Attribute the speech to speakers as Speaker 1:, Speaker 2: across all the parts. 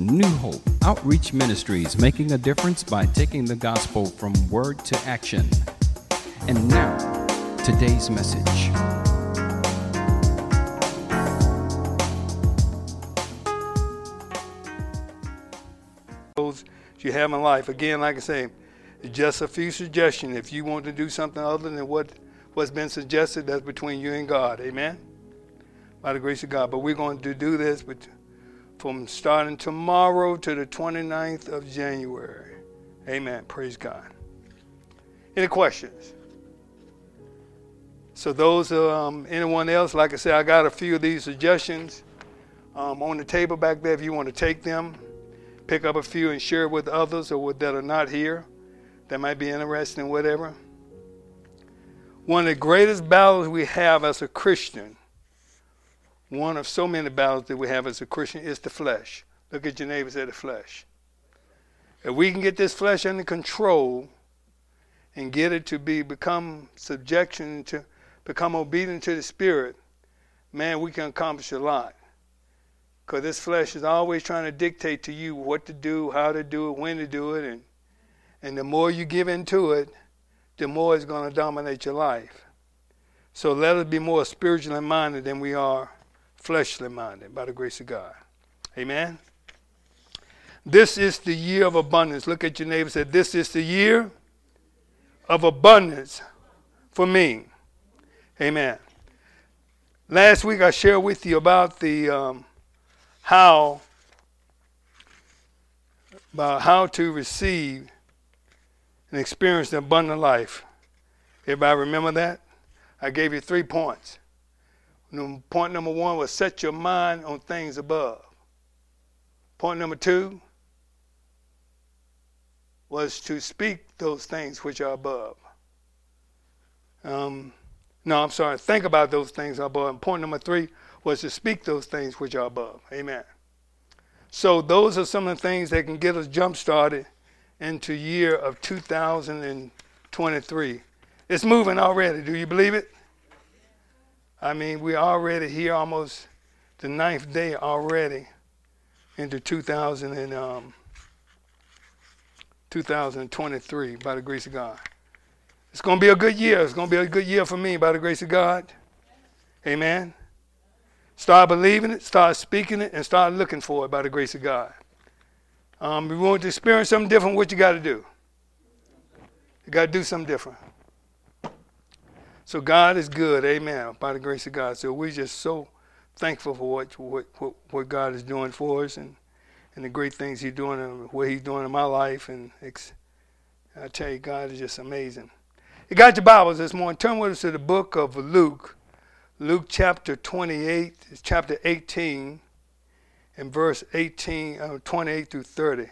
Speaker 1: New Hope Outreach Ministries, making a difference by taking the gospel from word to action. And now, today's message.
Speaker 2: Those you have in life. Again, like I say, just a few suggestions. If you want to do something other than what, what's been suggested, that's between you and God. Amen? By the grace of God. But we're going to do this from starting tomorrow to the 29th of January. Amen. Praise God. Any questions? So those, um, anyone else, like I said, I got a few of these suggestions um, on the table back there. If you want to take them, pick up a few and share with others or with, that are not here, that might be interested in whatever. One of the greatest battles we have as a Christian one of so many battles that we have as a Christian is the flesh. Look at your neighbors at the flesh. If we can get this flesh under control and get it to be become subjection to become obedient to the spirit, man, we can accomplish a lot. Because this flesh is always trying to dictate to you what to do, how to do it, when to do it, and and the more you give into it, the more it's going to dominate your life. So let us be more spiritually minded than we are fleshly minded by the grace of God. Amen. This is the year of abundance. Look at your neighbor and say, This is the year of abundance for me. Amen. Last week I shared with you about the um, how about how to receive and experience the abundant life. Everybody remember that? I gave you three points. Point number one was set your mind on things above. Point number two was to speak those things which are above. Um, no, I'm sorry, think about those things above. And point number three was to speak those things which are above. Amen. So those are some of the things that can get us jump started into year of 2023. It's moving already. Do you believe it? I mean, we're already here almost the ninth day already into 2000 and, um, 2023 by the grace of God. It's going to be a good year. It's going to be a good year for me by the grace of God. Amen. Start believing it, start speaking it, and start looking for it by the grace of God. Um, if you want to experience something different, what you got to do? You got to do something different. So God is good, amen, by the grace of God. So we're just so thankful for what what, what, what God is doing for us and, and the great things He's doing and what He's doing in my life. And I tell you, God is just amazing. You got your Bibles this morning. Turn with us to the book of Luke, Luke chapter 28, chapter 18, and verse 18, uh, 28 through 30.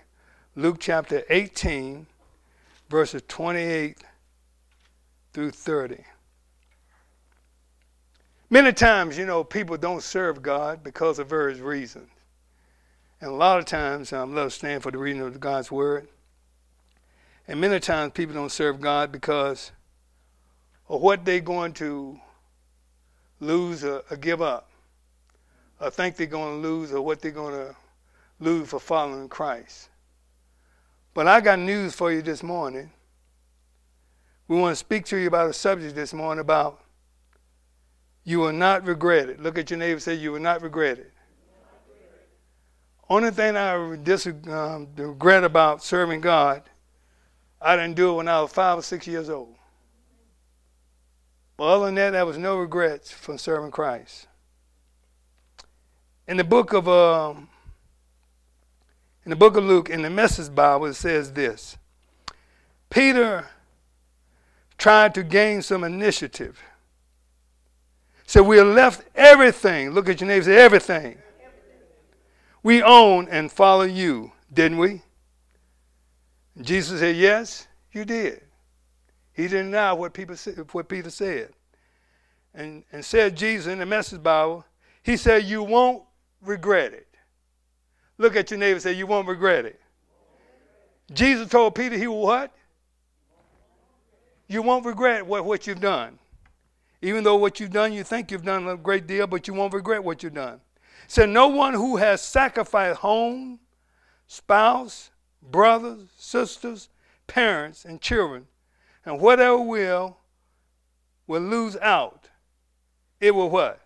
Speaker 2: Luke chapter 18, verses 28 through 30. Many times, you know, people don't serve God because of various reasons. And a lot of times, um, let us stand for the reading of God's word. And many times, people don't serve God because of what they're going to lose or, or give up, or think they're going to lose, or what they're going to lose for following Christ. But I got news for you this morning. We want to speak to you about a subject this morning about you will not regret it. Look at your neighbor and say, You will not regret it. Only thing I dis- um, regret about serving God, I didn't do it when I was five or six years old. But other than that, there was no regrets from serving Christ. In the book of um, in the book of Luke, in the Message Bible, it says this: Peter tried to gain some initiative so we left everything. Look at your neighbor, say everything. We own and follow you, didn't we? Jesus said, Yes, you did. He didn't deny what people what Peter said. And, and said Jesus in the message Bible, he said, You won't regret it. Look at your neighbor say, You won't regret it. Jesus told Peter, He will what? You won't regret what, what you've done. Even though what you've done, you think you've done a great deal, but you won't regret what you've done. So no one who has sacrificed home, spouse, brothers, sisters, parents, and children, and whatever will will lose out. It will what?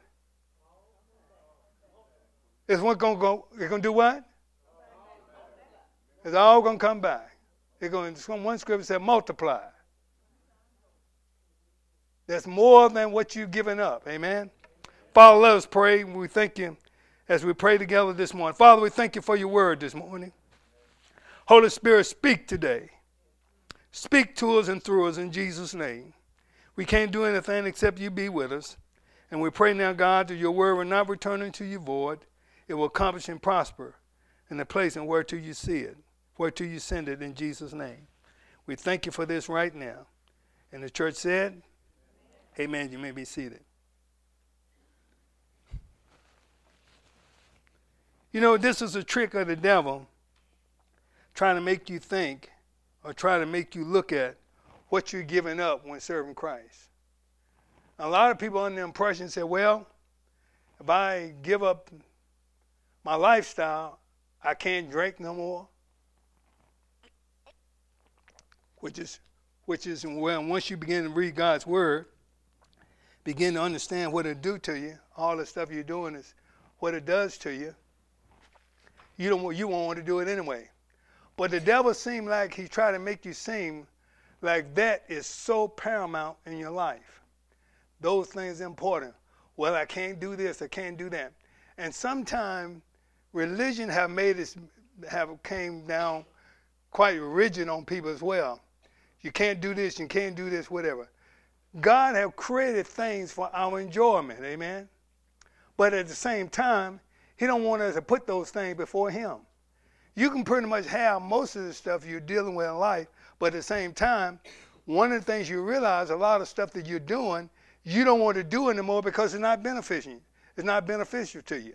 Speaker 2: It's what gonna go. It's gonna do what? It's all gonna come back. It's going. One scripture said multiply. That's more than what you've given up. Amen. Father, let us pray. We thank you as we pray together this morning. Father, we thank you for your word this morning. Holy Spirit, speak today. Speak to us and through us in Jesus' name. We can't do anything except you be with us. And we pray now, God, that your word will not return unto you void. It will accomplish and prosper in the place and whereto you see it, whereto you send it in Jesus' name. We thank you for this right now. And the church said, Amen. You may be seated. You know, this is a trick of the devil trying to make you think or trying to make you look at what you're giving up when serving Christ. A lot of people under the impression say, well, if I give up my lifestyle, I can't drink no more. Which is which is well, once you begin to read God's word, begin to understand what it do to you, all the stuff you're doing is what it does to you. You don't you won't want to do it anyway. But the devil seemed like he tried to make you seem like that is so paramount in your life. Those things important. Well, I can't do this, I can't do that. And sometimes religion have made it have came down quite rigid on people as well. You can't do this, you can't do this, whatever. God have created things for our enjoyment, amen. But at the same time, He don't want us to put those things before Him. You can pretty much have most of the stuff you're dealing with in life, but at the same time, one of the things you realize, a lot of stuff that you're doing, you don't want to do anymore because it's not beneficial. It's not beneficial to you.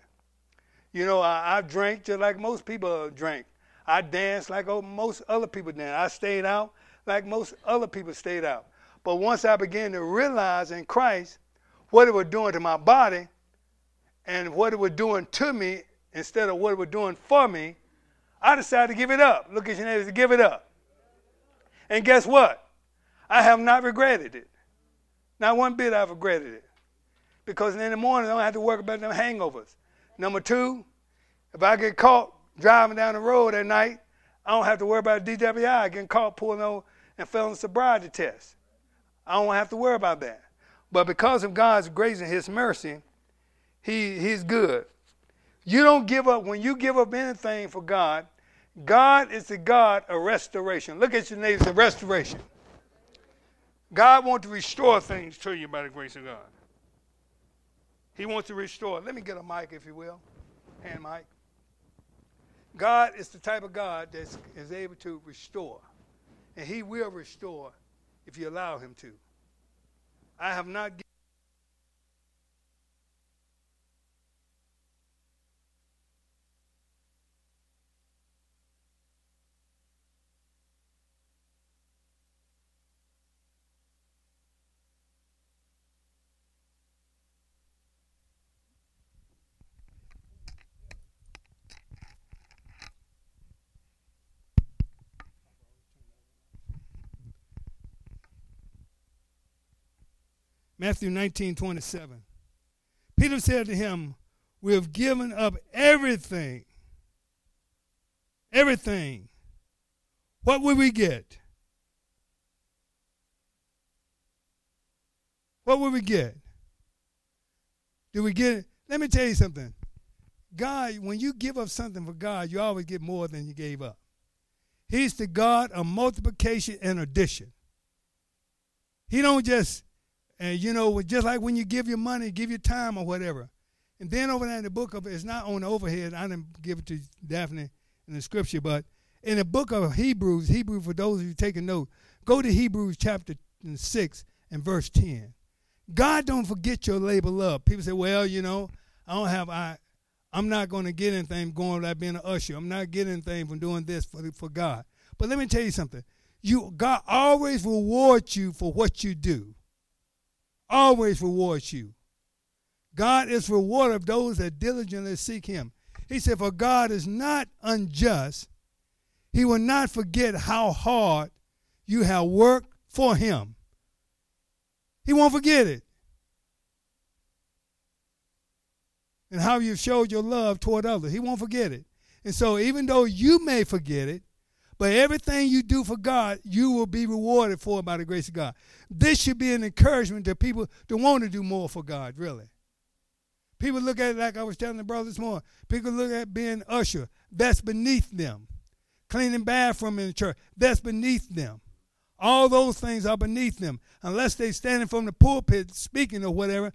Speaker 2: You know, I, I drank just like most people drink. I danced like most other people dance. I stayed out like most other people stayed out. But once I began to realize in Christ what it was doing to my body and what it was doing to me instead of what it was doing for me, I decided to give it up. Look at your neighbors, give it up. And guess what? I have not regretted it. Not one bit I've regretted it. Because in the morning I don't have to worry about them hangovers. Number two, if I get caught driving down the road at night, I don't have to worry about DWI getting caught pulling over and failing the sobriety test. I don't have to worry about that. But because of God's grace and His mercy, he, He's good. You don't give up. When you give up anything for God, God is the God of restoration. Look at your neighbor, the restoration. God wants to restore things to you by the grace of God. He wants to restore. Let me get a mic, if you will. Hand mic. God is the type of God that is able to restore. And He will restore if you allow him to. I have not Matthew 19, 27. Peter said to him, We have given up everything. Everything. What will we get? What will we get? Do we get it? Let me tell you something. God, when you give up something for God, you always get more than you gave up. He's the God of multiplication and addition. He don't just and you know, just like when you give your money, give your time or whatever. And then over there in the book of it's not on the overhead. I didn't give it to Daphne in the scripture, but in the book of Hebrews, Hebrew for those of you taking note, go to Hebrews chapter six and verse ten. God don't forget your labor love. People say, well, you know, I don't have I I'm not going to get anything going without being an usher. I'm not getting anything from doing this for for God. But let me tell you something. You God always rewards you for what you do always rewards you. God is reward of those that diligently seek him. He said, For God is not unjust He will not forget how hard you have worked for him. He won't forget it. And how you've showed your love toward others. He won't forget it. And so, even though you may forget it, but everything you do for God, you will be rewarded for by the grace of God. This should be an encouragement to people to want to do more for God, really. People look at it like I was telling the brother this morning. People look at being usher. That's beneath them. Cleaning bathroom in the church. That's beneath them. All those things are beneath them. Unless they're standing from the pulpit speaking or whatever,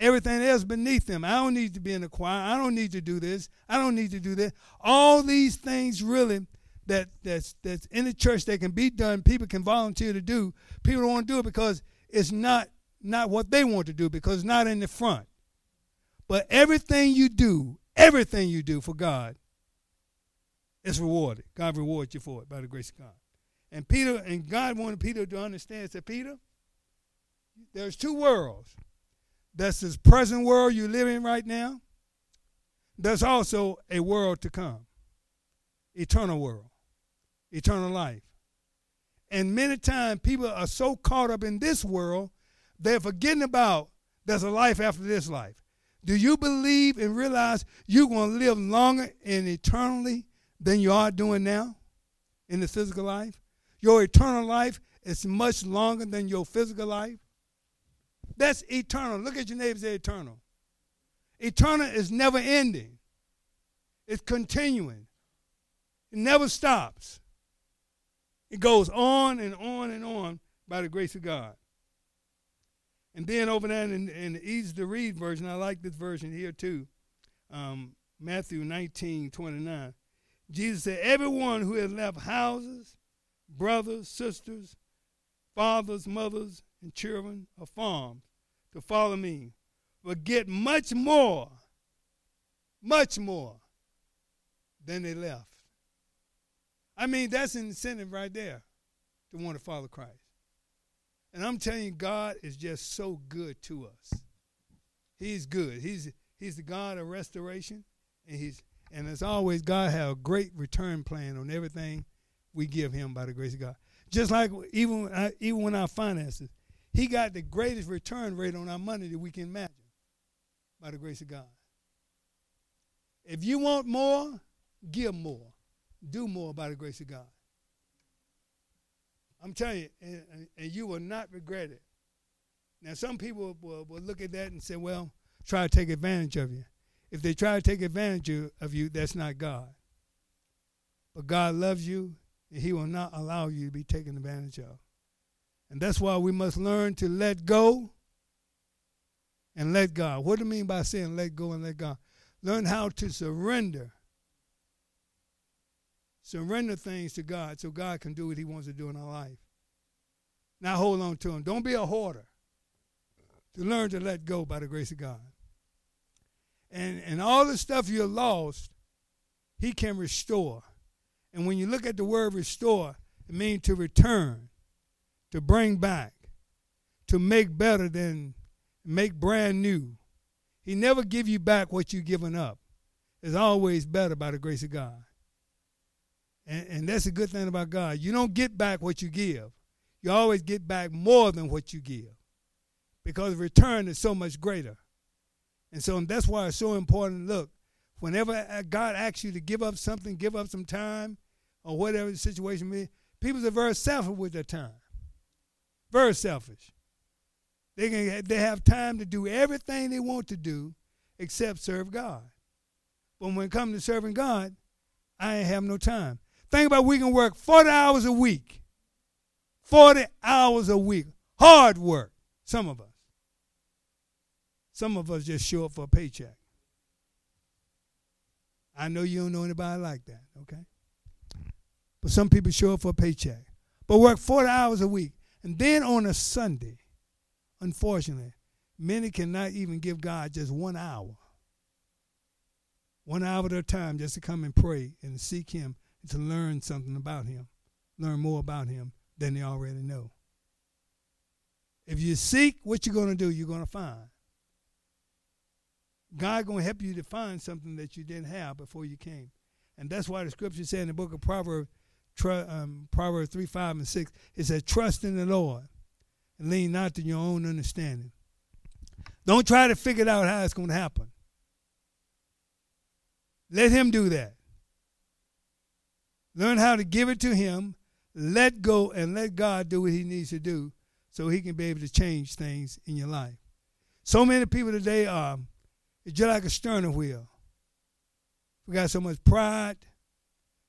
Speaker 2: everything else beneath them. I don't need to be in the choir. I don't need to do this. I don't need to do that. All these things really that that's that's in the church that can be done, people can volunteer to do. People don't want to do it because it's not not what they want to do because it's not in the front. But everything you do, everything you do for God is rewarded. God rewards you for it by the grace of God. And Peter and God wanted Peter to understand. Said Peter, there's two worlds. That's this present world you live in right now. There's also a world to come, eternal world, eternal life. And many times people are so caught up in this world, they're forgetting about there's a life after this life. Do you believe and realize you're going to live longer and eternally than you are doing now in the physical life? Your eternal life is much longer than your physical life. That's eternal. Look at your neighbor say eternal. Eternal is never ending. It's continuing. It never stops. It goes on and on and on by the grace of God. And then over there in, in the easy to read version, I like this version here too. Um, Matthew 19, 29. Jesus said, Everyone who has left houses, brothers, sisters, fathers, mothers, and children, or farms to follow me will get much more, much more than they left. I mean, that's an incentive right there to want to follow Christ. And I'm telling you, God is just so good to us. He's good. He's He's the God of restoration, and He's and as always, God has a great return plan on everything we give Him by the grace of God. Just like even uh, even when our finances, He got the greatest return rate on our money that we can imagine by the grace of God. If you want more, give more, do more by the grace of God. I'm telling you, and, and, you will not regret it. Now, some people will, will look at that and say, well, try to take advantage of you. If they try to take advantage of you, that's not God. But God loves you, and He will not allow you to be taken advantage of. And that's why we must learn to let go and let God. What do you mean by saying let go and let God? Learn how to surrender. Surrender things to God so God can do what He wants to do in our life. Now hold on to Him. Don't be a hoarder. To learn to let go by the grace of God and, and all the stuff you lost, he can restore. And when you look at the word restore, it means to return, to bring back, to make better than make brand new. He never give you back what you've given up. It's always better by the grace of God. And, and that's a good thing about God. You don't get back what you give. You always get back more than what you give. Because return is so much greater. And so that's why it's so important. Look, whenever God asks you to give up something, give up some time, or whatever the situation may be, people are very selfish with their time. Very selfish. They can they have time to do everything they want to do except serve God. But when it comes to serving God, I ain't have no time. Think about we can work 40 hours a week. 40 hours a week. Hard work, some of us. Some of us just show up for a paycheck. I know you don't know anybody like that, okay? But some people show up for a paycheck, but work 40 hours a week. And then on a Sunday, unfortunately, many cannot even give God just one hour. One hour at a time just to come and pray and seek Him to learn something about Him, learn more about Him than they already know. If you seek what you're going to do, you're going to find. God going to help you to find something that you didn't have before you came. And that's why the scripture said in the book of Proverbs, um, Proverbs 3, 5, and 6. It says, Trust in the Lord and lean not to your own understanding. Don't try to figure out how it's going to happen. Let Him do that. Learn how to give it to Him, let go, and let God do what He needs to do so He can be able to change things in your life. So many people today are it's just like a steering wheel. We got so much pride,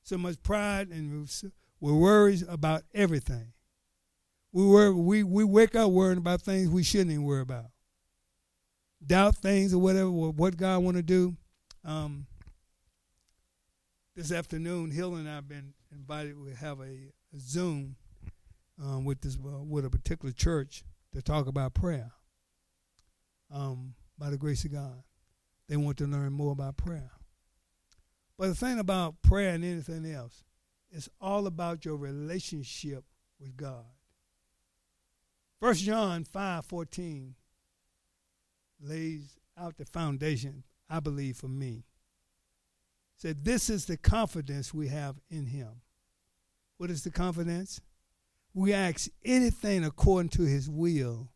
Speaker 2: so much pride, and we're worried about everything. We worry, we we wake up worrying about things we shouldn't even worry about. Doubt things or whatever, what God want to do. Um, this afternoon, Hill and I have been invited. We have a, Zoom um, with this uh, with a particular church to talk about prayer. Um, by the grace of God, they want to learn more about prayer. But the thing about prayer and anything else, it's all about your relationship with God. First John five fourteen lays out the foundation, I believe, for me said, This is the confidence we have in him. What is the confidence? We ask anything according to his will,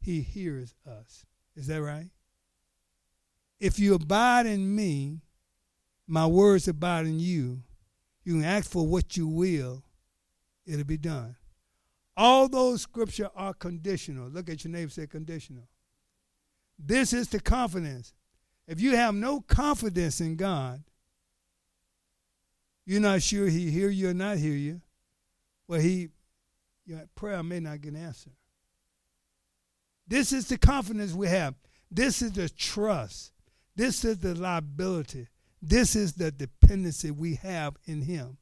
Speaker 2: he hears us. Is that right? If you abide in me, my words abide in you, you can ask for what you will, it'll be done. All those scripture are conditional. Look at your neighbor say conditional. This is the confidence. If you have no confidence in God, you're not sure He hear you or not hear you. Well, He your prayer may not get answered. This is the confidence we have. This is the trust. This is the liability. This is the dependency we have in Him.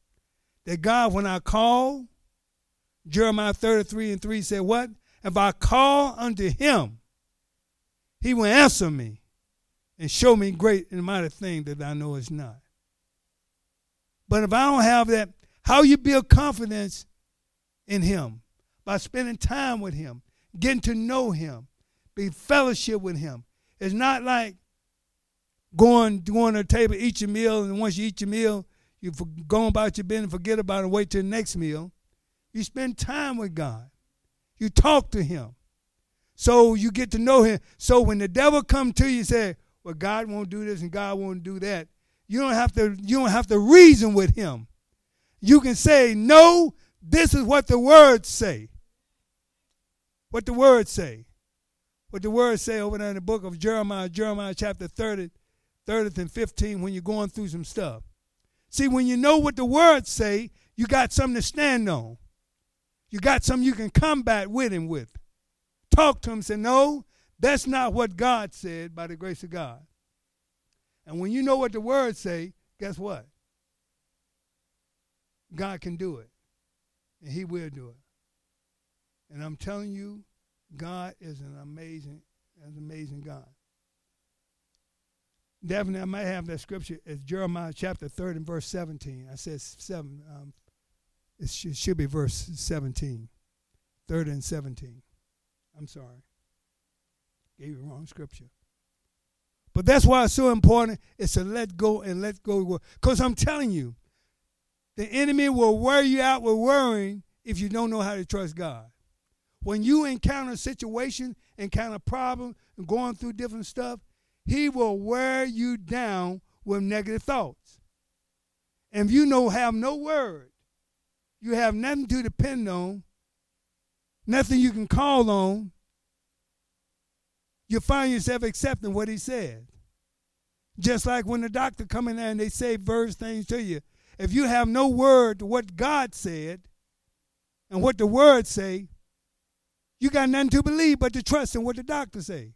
Speaker 2: That God, when I call, Jeremiah 33 and 3 said, What? If I call unto Him, He will answer me and show me great and mighty thing that I know is not. But if I don't have that, how you build confidence in Him? By spending time with Him, getting to know Him, be fellowship with Him. It's not like going going to a table, eat your meal, and once you eat your meal, you go about your business, forget about it, wait till the next meal. You spend time with God. You talk to Him. So you get to know Him. So when the devil come to you, and say, well, God won't do this and God won't do that. You don't have to you don't have to reason with him. You can say, "No, this is what the words say." What the words say. What the words say over there in the book of Jeremiah, Jeremiah chapter 30, 30th and 15 when you're going through some stuff. See, when you know what the words say, you got something to stand on. You got something you can combat with him with. Talk to him, say, no, that's not what God said by the grace of God. And when you know what the words say, guess what? God can do it. And he will do it. And I'm telling you, God is an amazing, an amazing God. Definitely, I might have that scripture. It's Jeremiah chapter 30 and verse 17. I said 7. Um, it should, should be verse 17. 30 and 17. I'm sorry. Gave you the wrong scripture. But that's why it's so important is to let go and let go. Because I'm telling you, the enemy will wear you out with worrying if you don't know how to trust God. When you encounter situations, encounter problems, and going through different stuff, he will wear you down with negative thoughts. And if you know have no word, you have nothing to depend on, nothing you can call on, you find yourself accepting what he said. Just like when the doctor come in there and they say verse things to you. If you have no word to what God said and what the word say, you got nothing to believe but to trust in what the doctor say.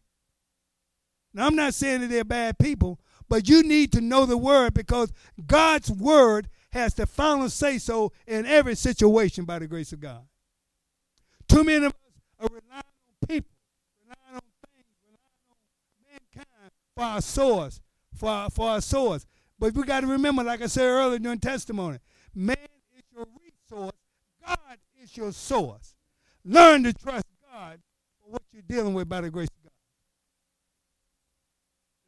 Speaker 2: Now I'm not saying that they're bad people, but you need to know the word because God's word has the final say so in every situation by the grace of God. Too many of us are relying on people for our source, for our, for our source. But we got to remember, like I said earlier during testimony, man is your resource, God is your source. Learn to trust God for what you're dealing with by the grace of God.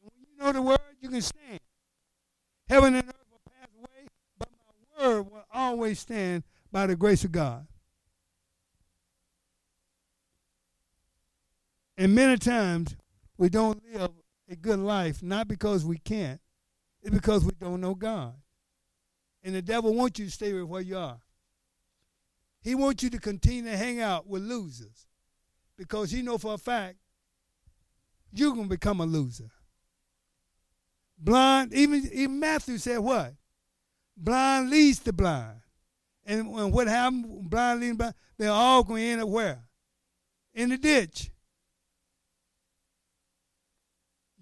Speaker 2: When you know the word, you can stand. Heaven and earth will pass away, but my word will always stand by the grace of God. And many times we don't live a good life, not because we can't, it's because we don't know God. And the devil wants you to stay where you are. He wants you to continue to hang out with losers because he know for a fact you're going to become a loser. Blind, even, even Matthew said what? Blind leads the blind. And, and what happened? Blind leading blind, they're all going to end up where? In the ditch.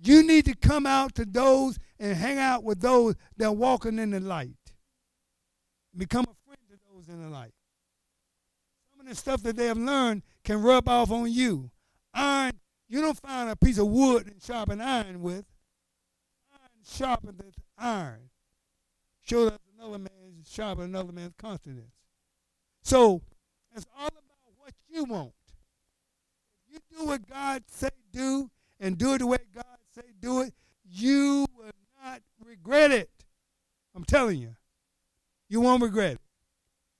Speaker 2: You need to come out to those and hang out with those that are walking in the light. Become a friend to those in the light. Some of the stuff that they have learned can rub off on you. Iron, you don't find a piece of wood and sharpen iron with. Iron sharpens iron. Show that another man sharpen another man's confidence. So it's all about what you want. If you do what God say do and do it the way God say do it, you will not regret it. I'm telling you. You won't regret it.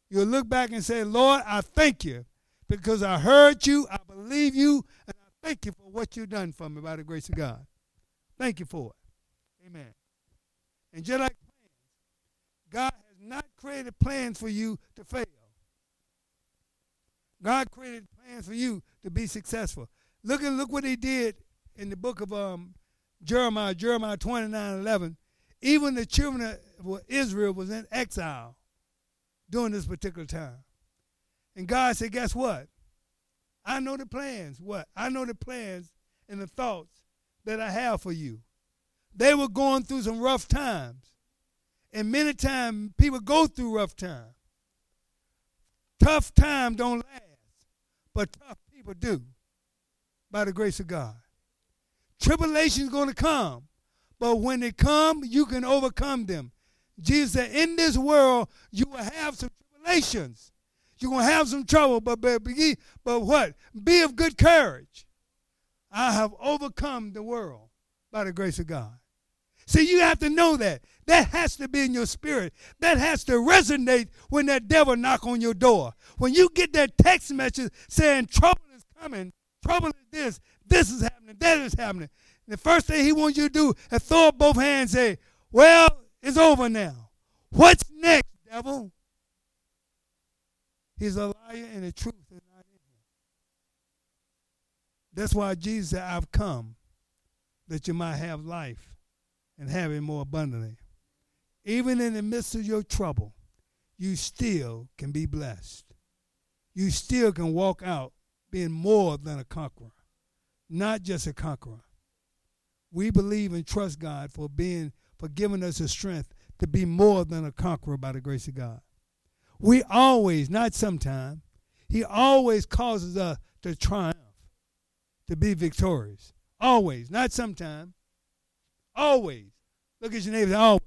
Speaker 2: You'll look back and say, Lord, I thank you because I heard you, I believe you, and I thank you for what you've done for me by the grace of God. Thank you for it. Amen. And just like plans, God has not created plans for you to fail. God created plans for you to be successful. Look and look what he did in the book of um, Jeremiah, Jeremiah 29 11, even the children of Israel was in exile during this particular time. And God said, Guess what? I know the plans. What? I know the plans and the thoughts that I have for you. They were going through some rough times. And many times people go through rough times. Tough times don't last, but tough people do by the grace of God. Tribulation is going to come. But when they come, you can overcome them. Jesus said, In this world, you will have some tribulations. You're going to have some trouble, but, but, but what? Be of good courage. I have overcome the world by the grace of God. See, you have to know that. That has to be in your spirit. That has to resonate when that devil knock on your door. When you get that text message saying trouble is coming, trouble is this, this is happening, that is happening. The first thing he wants you to do is throw up both hands and say, Well, it's over now. What's next, devil? He's a liar and the truth is not in him. That's why Jesus said, I've come that you might have life and have it more abundantly. Even in the midst of your trouble, you still can be blessed. You still can walk out being more than a conqueror not just a conqueror. We believe and trust God for being for giving us the strength to be more than a conqueror by the grace of God. We always, not sometime, He always causes us to triumph, to be victorious. Always, not sometime. Always. Look at your neighbor, always.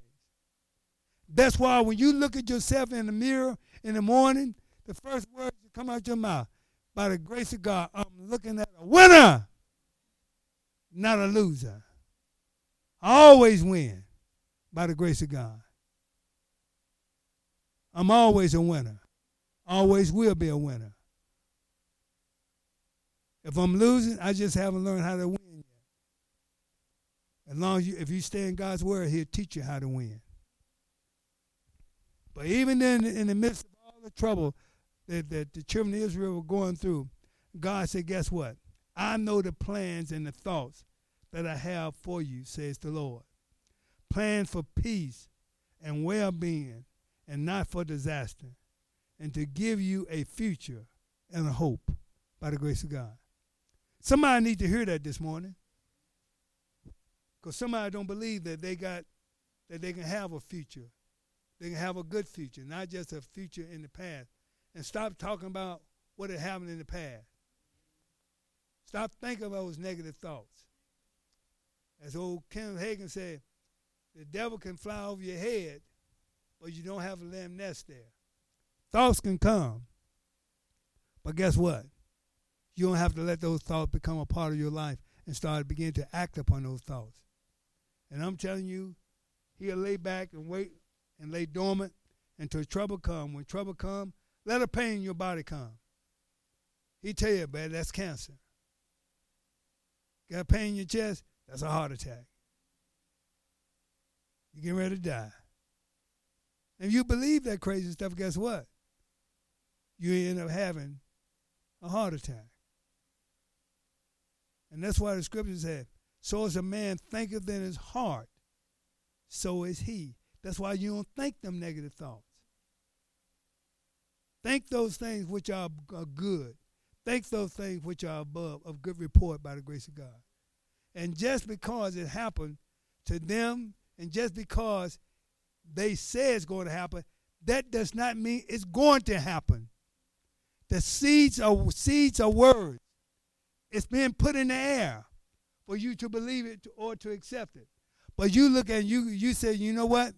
Speaker 2: That's why when you look at yourself in the mirror in the morning, the first words that come out your mouth, by the grace of God, I'm looking at a winner not a loser. I always win by the grace of God. I'm always a winner. Always will be a winner. If I'm losing, I just haven't learned how to win yet. As long as you, if you stay in God's word, He'll teach you how to win. But even then, in the midst of all the trouble that, that the children of Israel were going through, God said, Guess what? I know the plans and the thoughts that I have for you, says the Lord. Plans for peace and well being and not for disaster, and to give you a future and a hope by the grace of God. Somebody need to hear that this morning. Because somebody don't believe that they got that they can have a future. They can have a good future, not just a future in the past. And stop talking about what had happened in the past. Stop thinking those negative thoughts. As old Kenneth Hagin said, the devil can fly over your head, but you don't have a lamb nest there. Thoughts can come, but guess what? You don't have to let those thoughts become a part of your life and start begin to act upon those thoughts. And I'm telling you, he'll lay back and wait and lay dormant until trouble come. When trouble come, let a pain in your body come. He tell you, man, that's cancer. Got pain in your chest? That's a heart attack. You're getting ready to die. If you believe that crazy stuff, guess what? You end up having a heart attack. And that's why the scripture said, So as a man thinketh in his heart, so is he. That's why you don't think them negative thoughts. Think those things which are, good. Think those things which are above of good report by the grace of God. And just because it happened to them, and just because they say it's going to happen, that does not mean it's going to happen. The seeds are seeds are words. It's being put in the air for you to believe it or to accept it. But you look and you you say, you know what?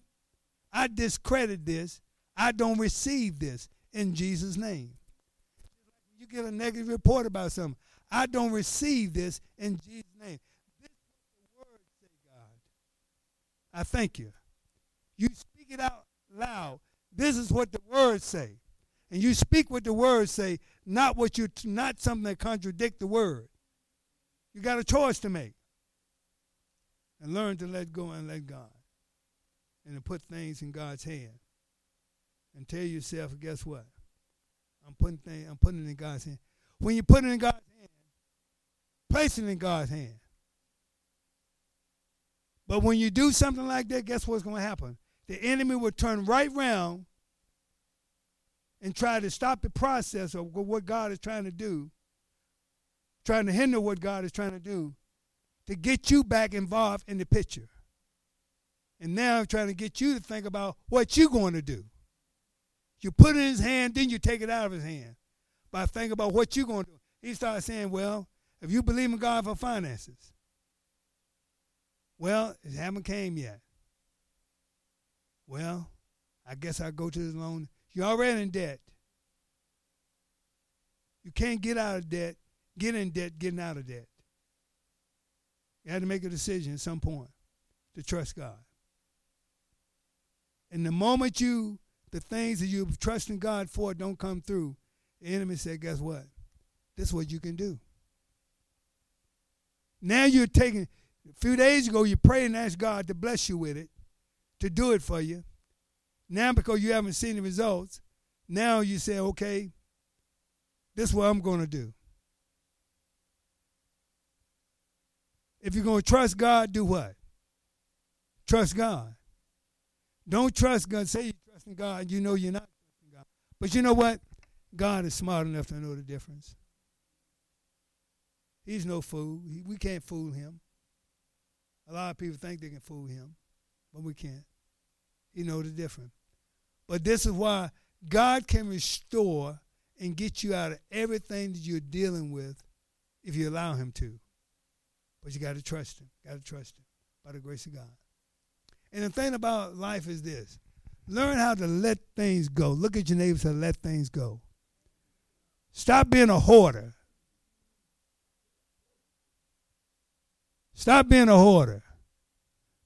Speaker 2: I discredit this. I don't receive this in Jesus' name. You get a negative report about something. I don't receive this in Jesus' name. This is the word say, God. I thank you. You speak it out loud. This is what the words say. And you speak what the words say, not what you not something that contradict the word. You got a choice to make. And learn to let go and let God. And to put things in God's hand. And tell yourself, guess what? I'm putting things, I'm putting it in God's hand. When you put it in God's hand, place it in God's hand. But when you do something like that, guess what's going to happen? The enemy will turn right round and try to stop the process of what God is trying to do, trying to hinder what God is trying to do, to get you back involved in the picture. And now I'm trying to get you to think about what you're going to do. You put it in his hand, then you take it out of his hand. By thinking about what you're going to do. He starts saying, Well, if you believe in God for finances, well, it haven't came yet. Well, I guess I'll go to the loan you're already in debt. You can't get out of debt, get in debt, getting out of debt. You had to make a decision at some point to trust God. And the moment you, the things that you're trusting God for don't come through, the enemy said, guess what? This is what you can do. Now you're taking, a few days ago, you prayed and asked God to bless you with it, to do it for you. Now, because you haven't seen the results, now you say, okay, this is what I'm going to do. If you're going to trust God, do what? Trust God. Don't trust God. Say you trust in God, you know you're not trusting God. But you know what? God is smart enough to know the difference. He's no fool. He, we can't fool him. A lot of people think they can fool him, but we can't. He knows the difference. But this is why God can restore and get you out of everything that you're dealing with if you allow Him to. But you got to trust Him. Got to trust Him by the grace of God. And the thing about life is this learn how to let things go. Look at your neighbors and let things go. Stop being a hoarder. Stop being a hoarder.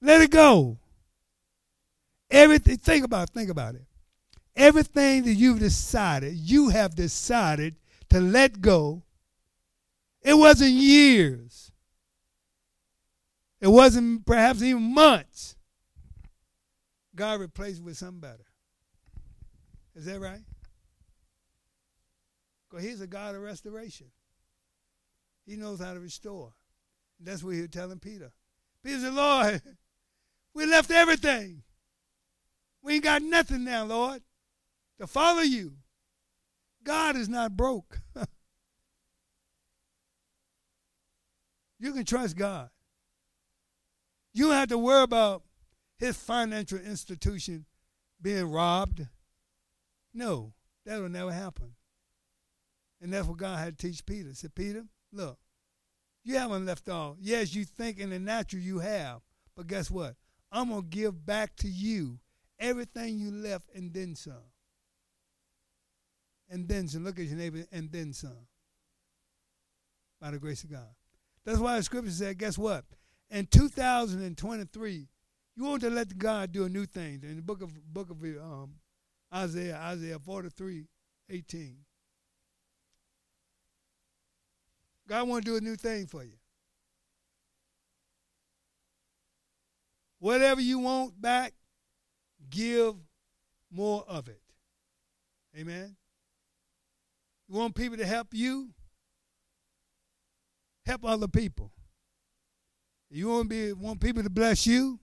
Speaker 2: Let it go. Everything, think about it, think about it. Everything that you've decided, you have decided to let go. It wasn't years. It wasn't perhaps even months. God replaced it with better. Is that right? Because he's a God of restoration. He knows how to restore. That's what he was telling Peter. Peter said, Lord, we left everything. We ain't got nothing now, Lord, to follow you. God is not broke. you can trust God. You don't have to worry about his financial institution being robbed. No, that'll never happen. And that's what God had to teach Peter. He said, Peter, look, you haven't left off. Yes, you think in the natural you have, but guess what? I'm going to give back to you everything you left and then some. And then some. Look at your neighbor, and then some. By the grace of God. That's why the scripture said, guess what? In 2023, you want to let God do a new thing. In the book of book of um, Isaiah, Isaiah 43, 18. God want to do a new thing for you. Whatever you want back, give more of it. Amen. You want people to help you? Help other people. You want be want people to bless you?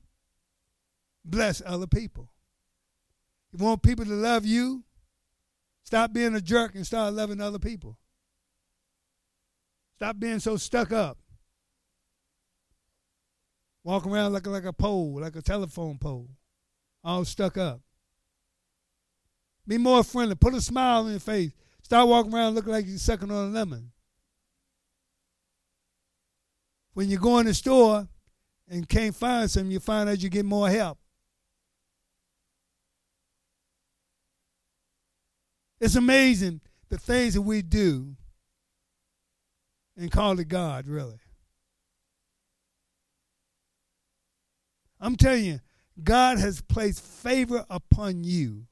Speaker 2: Bless other people. You want people to love you? Stop being a jerk and start loving other people. Stop being so stuck up. Walk around like, like a pole, like a telephone pole, all stuck up. Be more friendly. Put a smile on your face. Start walking around looking like you're sucking on a lemon. When you go in the store and can't find something, you find out you get more help. It's amazing the things that we do and call it God, really. I'm telling you, God has placed favor upon you.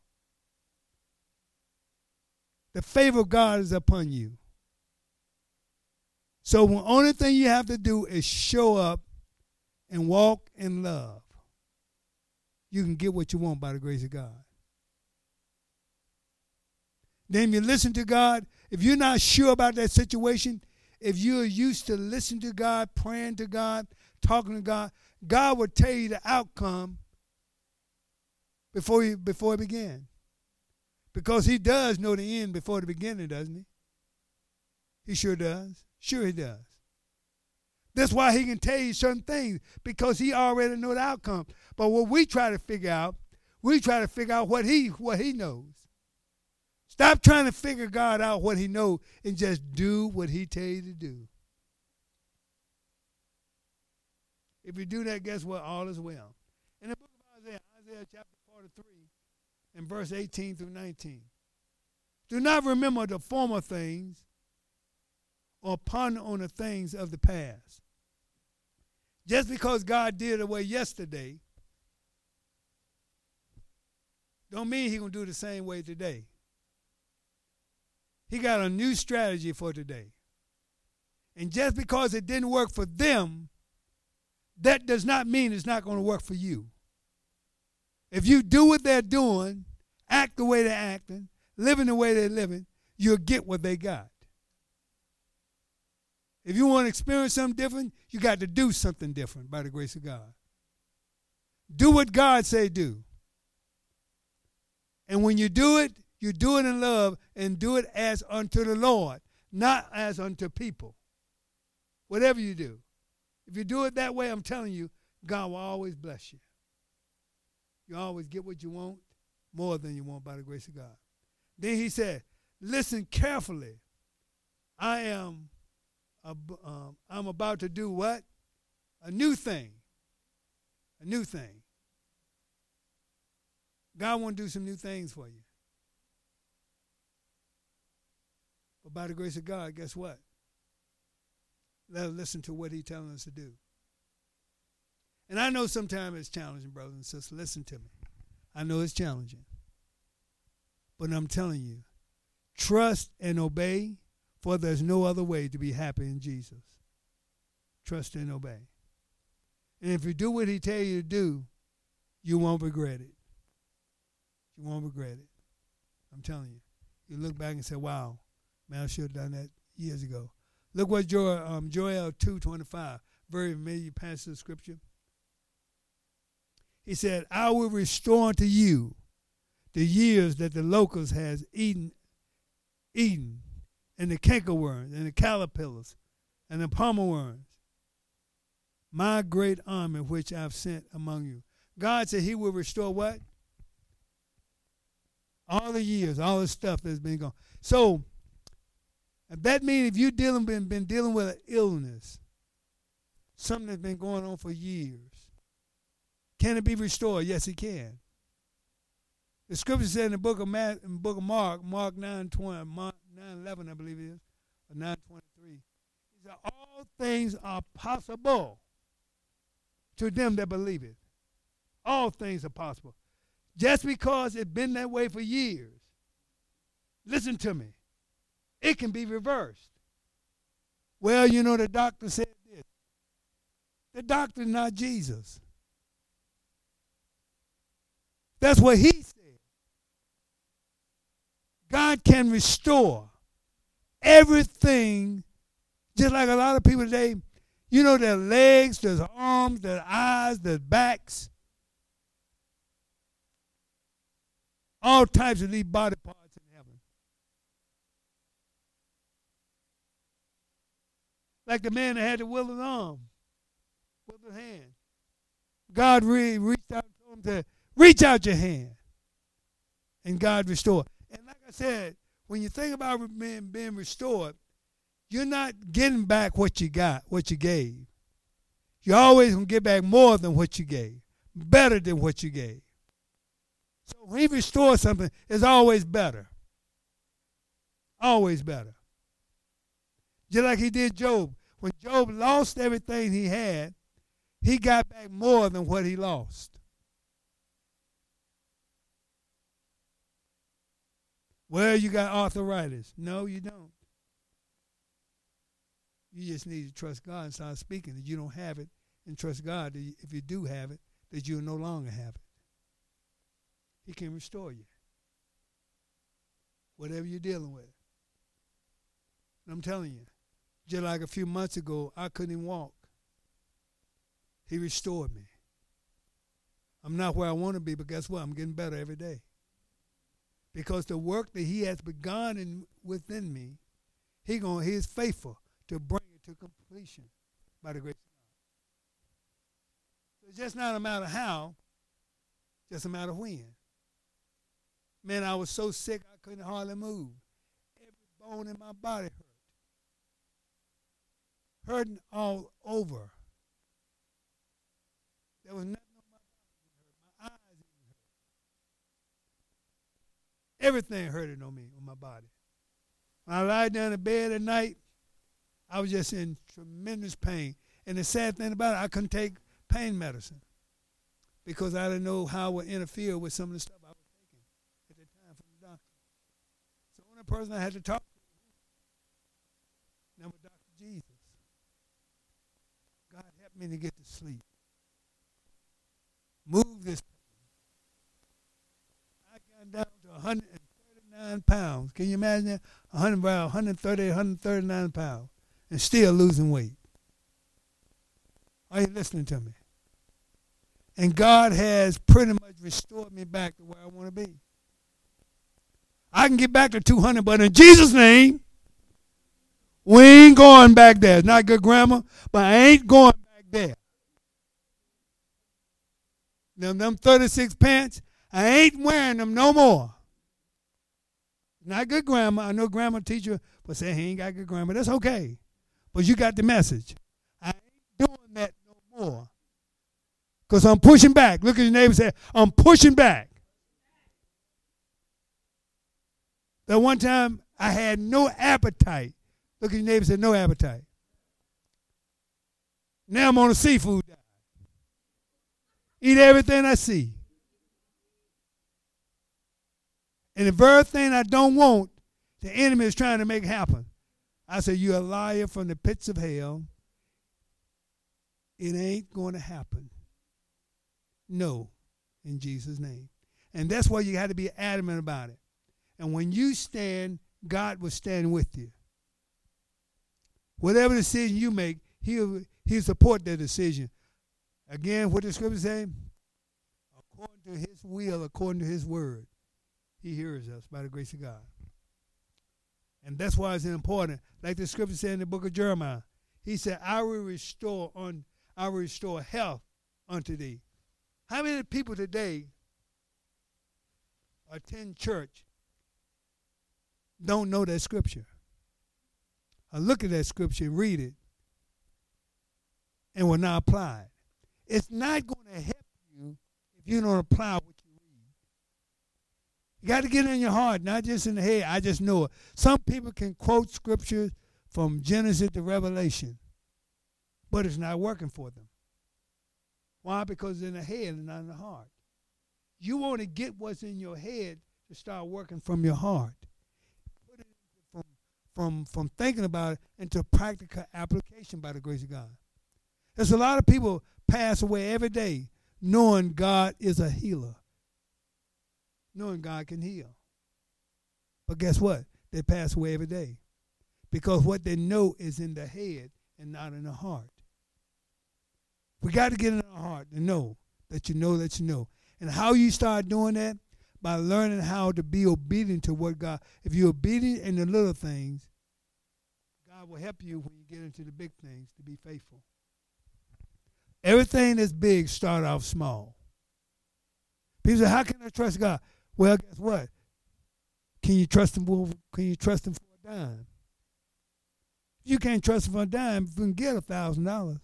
Speaker 2: The favor of God is upon you. So the only thing you have to do is show up and walk in love. You can get what you want by the grace of God. Then you listen to God. If you're not sure about that situation, if you're used to listening to God, praying to God, talking to God, God will tell you the outcome before you before it began. Because he does know the end before the beginning, doesn't he? He sure does. Sure he does. That's why he can tell you certain things because he already know the outcome. But what we try to figure out, we try to figure out what he what he knows. Stop trying to figure God out what he knows and just do what he tell you to do. If you do that, guess what? All is well. In the book of Isaiah, Isaiah chapter 43, and verse 18 through 19. Do not remember the former things or ponder on the things of the past. Just because God did away yesterday, don't mean He gonna do the same way today. He got a new strategy for today. And just because it didn't work for them, that does not mean it's not going to work for you. If you do what they're doing, act the way they're acting, living the way they're living, you'll get what they got. If you want to experience something different, you got to do something different by the grace of God. Do what God say do. And when you do it, you do it in love and do it as unto the Lord, not as unto people. Whatever you do. If you do it that way, I'm telling you, God will always bless you. You always get what you want more than you want by the grace of God. Then he said, Listen carefully. I am um, I'm about to do what? A new thing. A new thing. God want to do some new things for you. But by the grace of God, guess what? Let us listen to what He's telling us to do. And I know sometimes it's challenging, brothers and sisters. Listen to me. I know it's challenging. But I'm telling you, trust and obey, for there's no other way to be happy in Jesus. Trust and obey. And if you do what he tell you to do, you won't regret it. You won't regret it. I'm telling you. You look back and say, wow, man, I should have done that years ago. Look what Joel, um, Joel 2.25, very familiar passage of scripture. He said, I will restore unto you the years that the locust has eaten, eaten, and the cankerworms, and the caterpillars, and the palmer worms, my great army which I've sent among you. God said he will restore what? All the years, all the stuff that's been gone. So that means if you've dealing been, been dealing with an illness, something that's been going on for years, can it be restored? Yes, it can. The scripture said in the book of Matt, in the book of Mark, Mark 9, 20, Mark 9 11, I believe it is, or 9 23. He All things are possible to them that believe it. All things are possible. just because it's been that way for years, listen to me, it can be reversed. Well, you know, the doctor said this. The doctor's not Jesus. That's what he said. God can restore everything, just like a lot of people today, you know, their legs, their arms, their eyes, their backs, all types of these body parts in heaven. Like the man that had the withered arm, withered hand. God re- reached out to him to reach out your hand, and God restored. And like I said, when you think about being, being restored, you're not getting back what you got, what you gave. You're always to get back more than what you gave, better than what you gave. So when he restores something, it's always better. Always better. Just like he did Job. When Job lost everything he had, he got back more than what he lost. Well, you got arthritis. No, you don't. You just need to trust God and start speaking that you don't have it, and trust God that if you do have it, that you'll no longer have it. He can restore you. Whatever you're dealing with. And I'm telling you, just like a few months ago, I couldn't even walk. He restored me. I'm not where I want to be, but guess what? I'm getting better every day because the work that he has begun in, within me, he going he is faithful to bring it to completion by the grace of God. So it's just not a matter how, just a matter when. Man, I was so sick I couldn't hardly move. Every bone in my body hurt. Hurting all over. There was nothing on my body My eyes hurt. Everything hurted on me, on my body. When I lied down in bed at night, I was just in tremendous pain. And the sad thing about it, I couldn't take pain medicine because I didn't know how it would interfere with some of the stuff I was taking at the time from the doctor. So the only person I had to talk to was Dr. Jesus. God help me to get to sleep. Move this I got down to 139 pounds. Can you imagine that? 100, about 130, 139 pounds, and still losing weight. Are you listening to me? And God has pretty much restored me back to where I want to be. I can get back to 200, but in Jesus' name, we ain't going back there. It's not good grammar, but I ain't going back there. Now, them 36 pants, I ain't wearing them no more. Not good grammar. I know grammar teacher will say he ain't got good grammar. That's okay. But you got the message. I ain't doing that no more. Because I'm pushing back. Look at your neighbor and say, I'm pushing back. That one time I had no appetite. Look at your neighbor and say, no appetite. Now I'm on a seafood diet. Eat everything I see. And the very thing I don't want, the enemy is trying to make happen. I say, You're a liar from the pits of hell. It ain't going to happen. No, in Jesus' name. And that's why you got to be adamant about it. And when you stand, God will stand with you. Whatever decision you make, he'll, he'll support that decision. Again, what the scripture say? According to his will, according to his word. He hears us by the grace of God. And that's why it's important. Like the scripture said in the book of Jeremiah, he said, I will restore on I will restore health unto thee. How many people today attend church don't know that scripture? I look at that scripture, read it, and will not apply it. It's not going to help you if you don't apply what you read. You got to get it in your heart, not just in the head. I just know it. Some people can quote scriptures from Genesis to Revelation, but it's not working for them. Why? Because it's in the head and not in the heart. You want to get what's in your head to start working from your heart. From, from, from thinking about it into practical application by the grace of God. There's a lot of people pass away every day knowing God is a healer, knowing God can heal. But guess what? They pass away every day because what they know is in the head and not in the heart. We got to get in our heart to know that you know that you know. And how you start doing that? By learning how to be obedient to what God. If you're obedient in the little things, God will help you when you get into the big things to be faithful. Everything that's big start off small. People say, "How can I trust God?" Well, guess what? Can you trust him? For, can you trust him for a dime? You can't trust him for a dime. You can get a thousand dollars.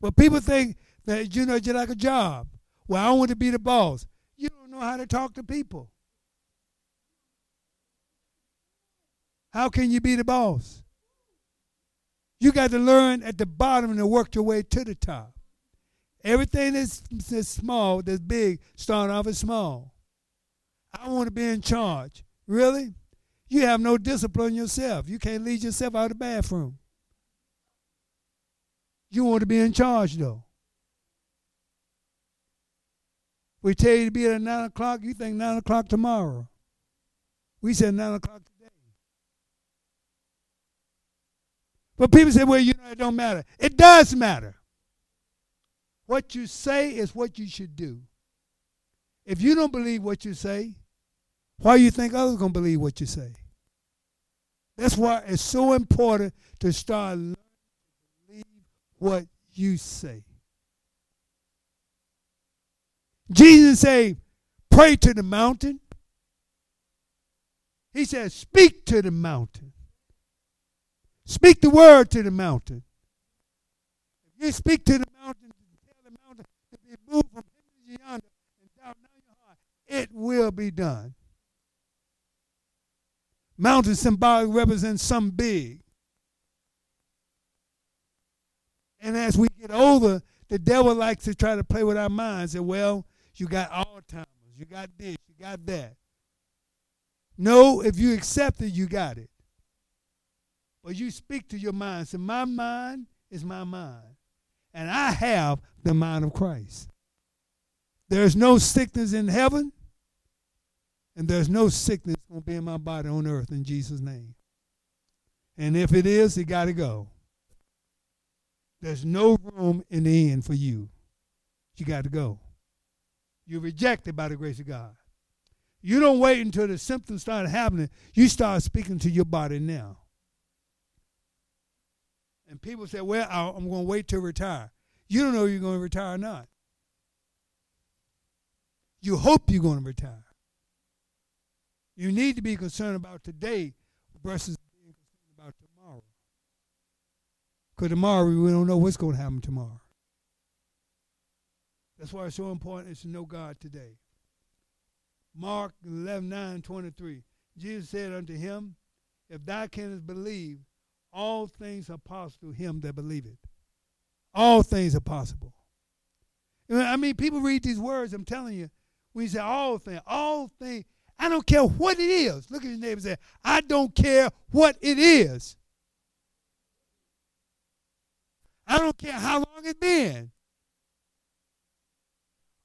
Speaker 2: But people think that you know you're like a job. Well, I want to be the boss. You don't know how to talk to people. How can you be the boss? You got to learn at the bottom and work your way to the top. Everything that's, that's small, that's big, start off as small. I want to be in charge. Really? You have no discipline yourself. You can't lead yourself out of the bathroom. You want to be in charge, though. We tell you to be at 9 o'clock, you think 9 o'clock tomorrow. We said 9 o'clock today. But people say, well, you know, it don't matter. It does matter. What you say is what you should do. If you don't believe what you say, why do you think others going to believe what you say? That's why it's so important to start learning to believe what you say. Jesus said, pray to the mountain. He said, speak to the mountain. Speak the word to the mountain. If you speak to the mountain, tell the mountain to be moved from here to yonder and down your heart, it will be done. Mountain symbolic represents something big. And as we get older, the devil likes to try to play with our minds. And well, you got Alzheimer's, you got this, you got that. No, if you accept it, you got it. But you speak to your mind. Say, my mind is my mind. And I have the mind of Christ. There's no sickness in heaven, and there's no sickness going to be in my body on earth in Jesus' name. And if it is, it got to go. There's no room in the end for you. You got to go. You're rejected by the grace of God. You don't wait until the symptoms start happening. You start speaking to your body now. And people say, well, I'm going to wait to retire. You don't know you're going to retire or not. You hope you're going to retire. You need to be concerned about today versus being concerned about tomorrow. Because tomorrow we don't know what's going to happen tomorrow. That's why it's so important is to know God today. Mark 11, 9, 23. Jesus said unto him, If thou canst believe, all things are possible to him that believeth. All things are possible. I mean, people read these words, I'm telling you, we say all things, all things, I don't care what it is. Look at your neighbor and say, I don't care what it is. I don't care how long it's been.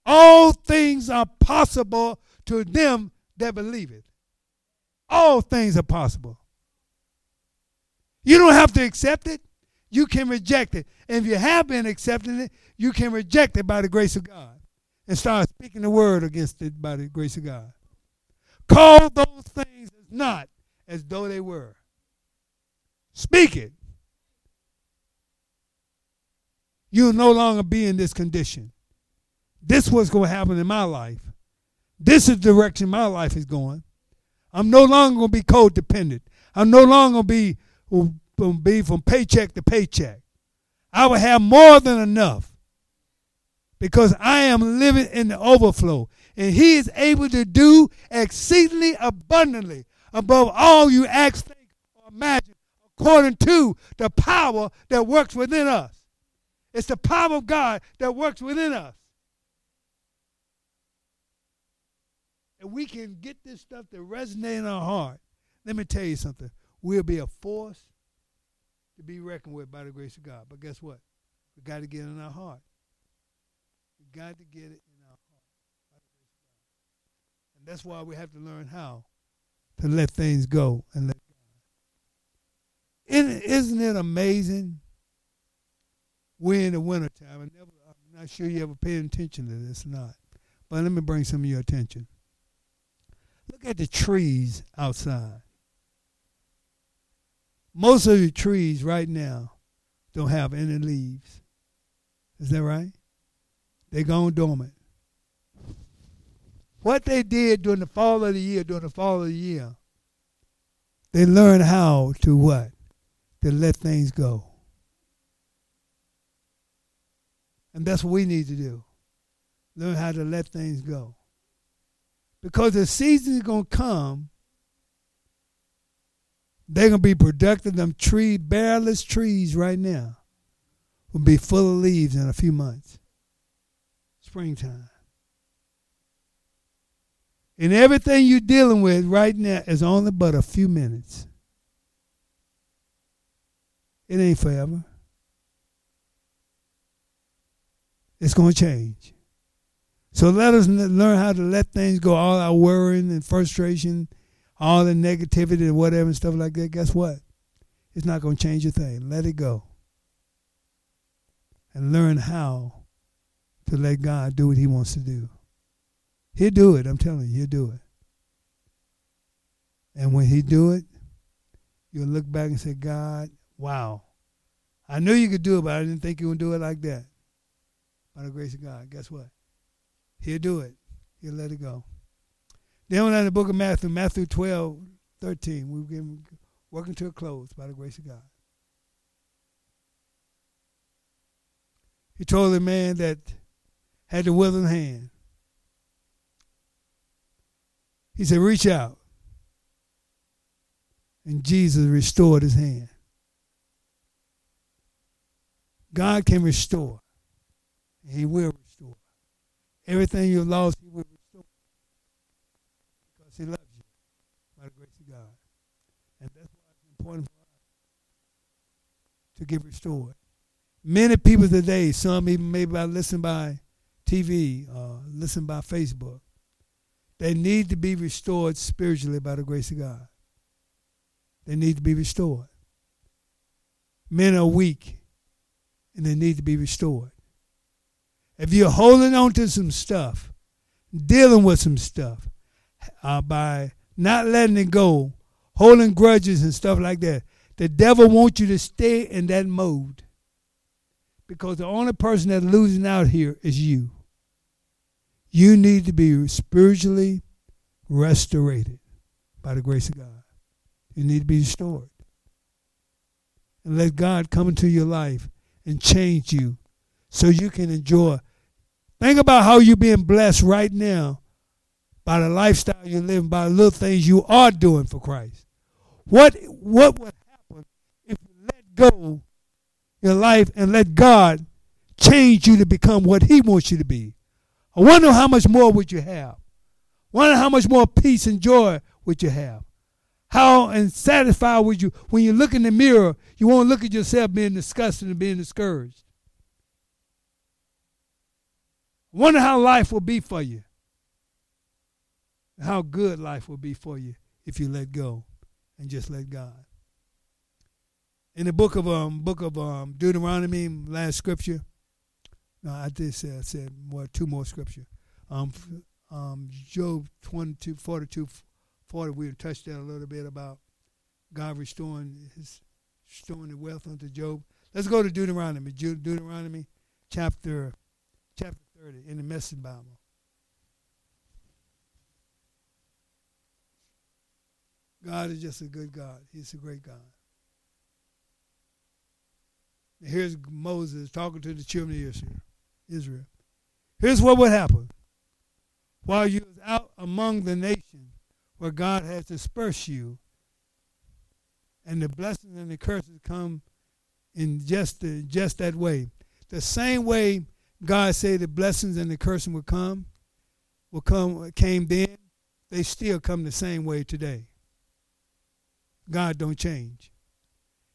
Speaker 2: All things are possible to them that believe it. All things are possible. You don't have to accept it. You can reject it. And if you have been accepting it, you can reject it by the grace of God and start speaking the word against it by the grace of God. Call those things not as though they were. Speak it. You'll no longer be in this condition. This is what's going to happen in my life. This is the direction my life is going. I'm no longer going to be codependent. I'm no longer going to be, be from paycheck to paycheck. I will have more than enough because I am living in the overflow. And He is able to do exceedingly abundantly above all you ask, think, or imagine, according to the power that works within us. It's the power of God that works within us. and we can get this stuff to resonate in our heart, let me tell you something. We'll be a force to be reckoned with by the grace of God. But guess what? We got to get it in our heart. We got to get it in our heart. And that's why we have to learn how to let things go and let God. Isn't it amazing? We're in the wintertime. I never, I'm not sure you ever paid attention to this or not. But let me bring some of your attention. Look at the trees outside. Most of the trees right now don't have any leaves. Is that right? They're gone dormant. What they did during the fall of the year, during the fall of the year, they learned how to what? To let things go. And that's what we need to do. Learn how to let things go. Because the season is going to come. They're to be productive. Them tree, bearless trees right now will be full of leaves in a few months. Springtime. And everything you're dealing with right now is only but a few minutes. It ain't forever. It's going to change. So let us learn how to let things go. All our worrying and frustration, all the negativity and whatever and stuff like that. Guess what? It's not going to change a thing. Let it go. And learn how to let God do what He wants to do. He'll do it. I'm telling you, He'll do it. And when He do it, you'll look back and say, God, wow. I knew you could do it, but I didn't think you would do it like that. By the grace of God, guess what? He'll do it. He'll let it go. Then we're in the book of Matthew, Matthew 12, 13. We're working to a close by the grace of God. He told the man that had the withered hand. He said, reach out. And Jesus restored his hand. God can restore. He will restore. Everything you've lost, He will restore. Because He loves you by the grace of God. And that's us to get restored. Many people today, some even maybe by listening by TV or uh, listen by Facebook, they need to be restored spiritually by the grace of God. They need to be restored. Men are weak and they need to be restored. If you're holding on to some stuff, dealing with some stuff, uh, by not letting it go, holding grudges and stuff like that, the devil wants you to stay in that mode. Because the only person that's losing out here is you. You need to be spiritually restored by the grace of God. You need to be restored. And let God come into your life and change you so you can enjoy Think about how you're being blessed right now by the lifestyle you're living, by the little things you are doing for Christ. What what would happen if you let go your life and let God change you to become what He wants you to be? I wonder how much more would you have? Wonder how much more peace and joy would you have? How and satisfied would you when you look in the mirror, you won't look at yourself being disgusted and being discouraged. Wonder how life will be for you. How good life will be for you if you let go and just let God. In the book of um book of um Deuteronomy, last scripture. No, I did say I said more two more scripture. Um um Job 22, 42, 40, we touched that a little bit about God restoring his restoring the wealth unto Job. Let's go to Deuteronomy. Deuteronomy chapter chapter 30 in the Message Bible. God is just a good God. He's a great God. Here's Moses talking to the children of Israel. Here's what would happen. While you was out among the nations where God has dispersed you, and the blessings and the curses come in just the, just that way. The same way God said the blessings and the cursing would come, will come came then. they still come the same way today. God don't change.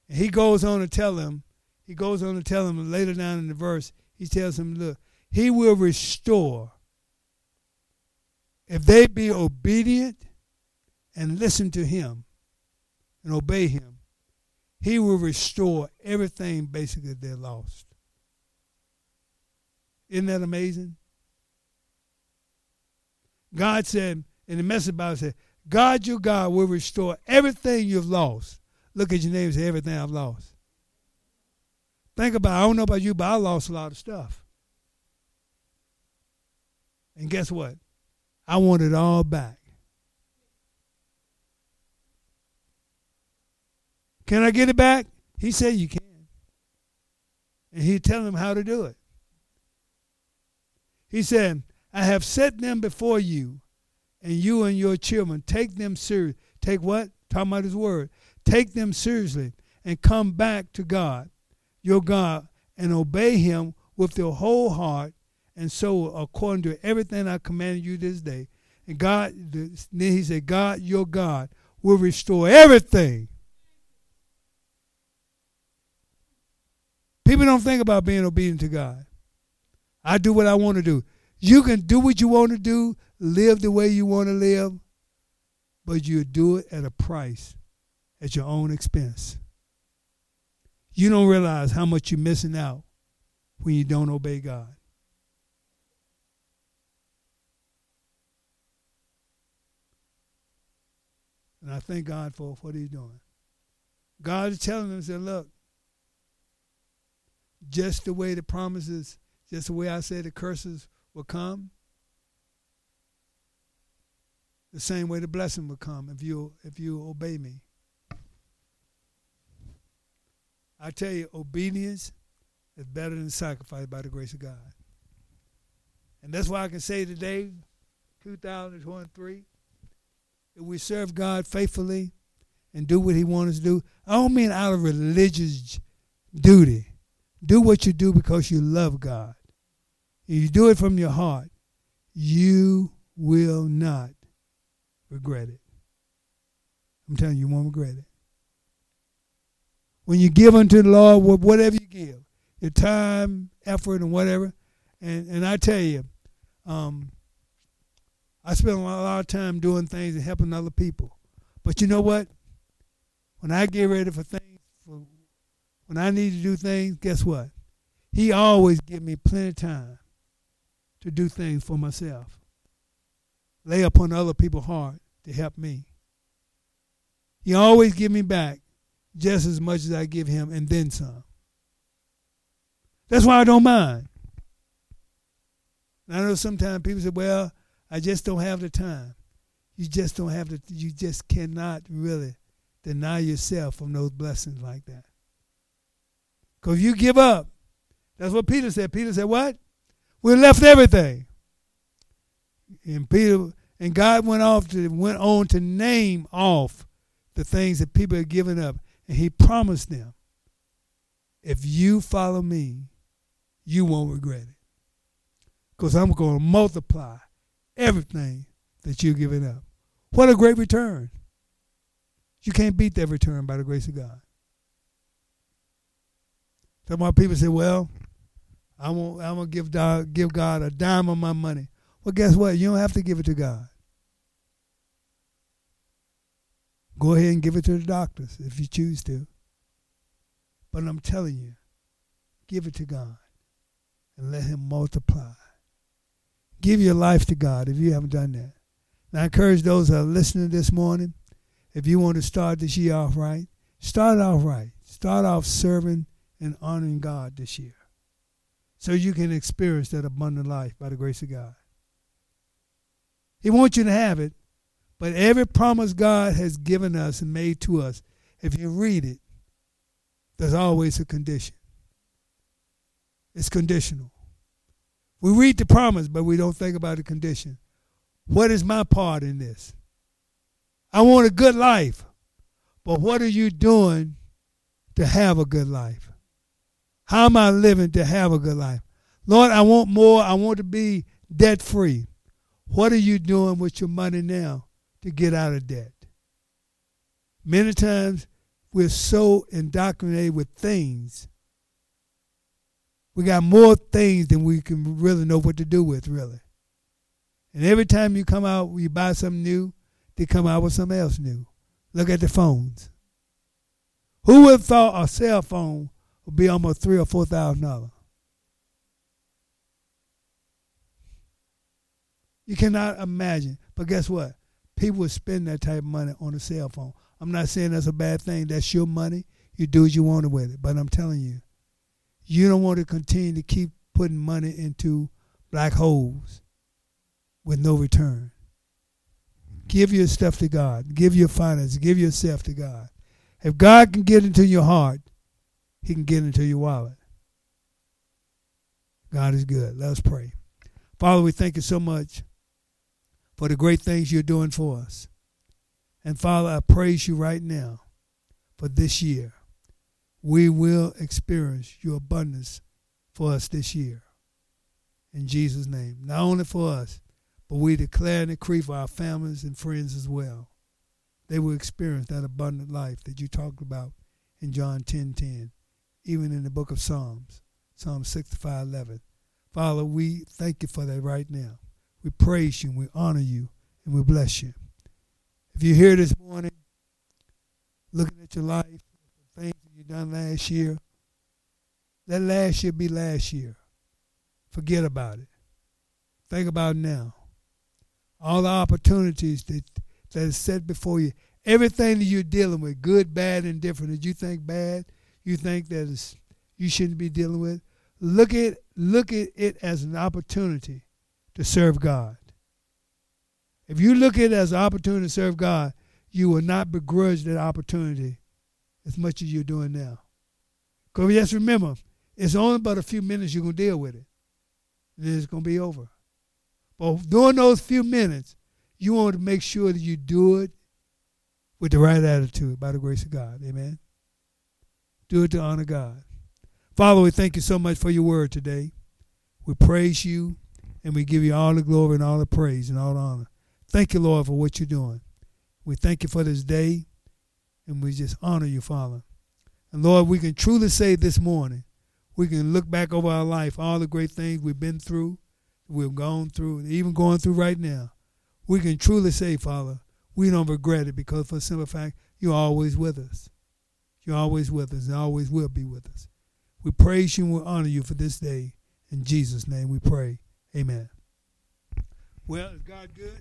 Speaker 2: And he goes on to tell him, he goes on to tell him later down in the verse, he tells him, look, he will restore. If they be obedient and listen to him and obey him, he will restore everything basically they lost. Isn't that amazing? God said, in the message Bible said, God your God will restore everything you've lost. Look at your name and say, everything I've lost. Think about it. I don't know about you, but I lost a lot of stuff. And guess what? I want it all back. Can I get it back? He said you can. And he tell them how to do it. He said, I have set them before you, and you and your children take them serious. Take what? Talking about his word. Take them seriously and come back to God, your God, and obey him with your whole heart and soul according to everything I commanded you this day. And God, then he said, God, your God, will restore everything. People don't think about being obedient to God. I do what I want to do. You can do what you want to do, live the way you want to live, but you do it at a price, at your own expense. You don't realize how much you're missing out when you don't obey God. And I thank God for what He's doing. God is telling them, say, look, just the way the promises, just the way I said the curses will come, the same way the blessing will come if you if you obey me. I tell you, obedience is better than sacrifice by the grace of God. And that's why I can say today, 2023, if we serve God faithfully and do what He wants us to do, I don't mean out of religious duty. Do what you do because you love God. If you do it from your heart, you will not regret it. I'm telling you, you won't regret it. When you give unto the Lord whatever you give, your time, effort, and whatever, and, and I tell you, um, I spend a lot of time doing things and helping other people. But you know what? When I get ready for things, for when I need to do things, guess what? He always give me plenty of time to do things for myself. Lay upon other people's heart to help me. He always give me back just as much as I give him and then some. That's why I don't mind. I know sometimes people say, well, I just don't have the time. You just don't have the you just cannot really deny yourself from those blessings like that. Because you give up. That's what Peter said. Peter said, What? We left everything. And Peter and God went off to went on to name off the things that people had given up. And he promised them, if you follow me, you won't regret it. Because I'm going to multiply everything that you're giving up. What a great return. You can't beat that return by the grace of God. Some of my people say, well, I won't, I'm going to give God, give God a dime of my money. Well, guess what? You don't have to give it to God. Go ahead and give it to the doctors if you choose to. But I'm telling you, give it to God and let Him multiply. Give your life to God if you haven't done that. And I encourage those that are listening this morning, if you want to start this year off right, start off right. Start off serving and honoring God this year so you can experience that abundant life by the grace of God. He wants you to have it, but every promise God has given us and made to us, if you read it, there's always a condition. It's conditional. We read the promise, but we don't think about the condition. What is my part in this? I want a good life, but what are you doing to have a good life? How am I living to have a good life? Lord, I want more. I want to be debt free. What are you doing with your money now to get out of debt. Many times we're so indoctrinated with things. We got more things than we can really know what to do with, really. And every time you come out, you buy something new, they come out with something else new. Look at the phones. Who would have thought a cell phone would be almost three or four thousand dollars? You cannot imagine. But guess what? People would spend that type of money on a cell phone. I'm not saying that's a bad thing. That's your money. You do what you want with it. But I'm telling you, you don't want to continue to keep putting money into black holes with no return. Give your stuff to God. Give your finances. Give yourself to God. If God can get into your heart, He can get into your wallet. God is good. Let us pray. Father, we thank you so much for the great things you're doing for us. And Father, I praise you right now for this year. We will experience your abundance for us this year. In Jesus' name. Not only for us, but we declare and decree for our families and friends as well. They will experience that abundant life that you talked about in John 10 10, even in the book of Psalms, Psalm 65 11. Father, we thank you for that right now. We praise you, we honor you, and we bless you. If you're here this morning looking at your life, the things you've done last year, let last year be last year. Forget about it. Think about now. All the opportunities that that is set before you. Everything that you're dealing with, good, bad, and different, that you think bad, you think that is you shouldn't be dealing with. Look at look at it as an opportunity to serve God. If you look at it as an opportunity to serve God, you will not begrudge that opportunity as much as you're doing now. Because just remember, it's only about a few minutes you're going to deal with it. Then it's going to be over. But during those few minutes, you want to make sure that you do it with the right attitude by the grace of God. Amen. Do it to honor God. Father, we thank you so much for your word today. We praise you and we give you all the glory and all the praise and all the honor. Thank you, Lord, for what you're doing. We thank you for this day and we just honor you, Father. And Lord, we can truly say this morning, we can look back over our life, all the great things we've been through, we've gone through, and even going through right now. We can truly say, Father, we don't regret it because for simple fact, you're always with us. You're always with us and always will be with us. We praise you and we honor you for this day. In Jesus' name we pray. Amen. Well, is God good?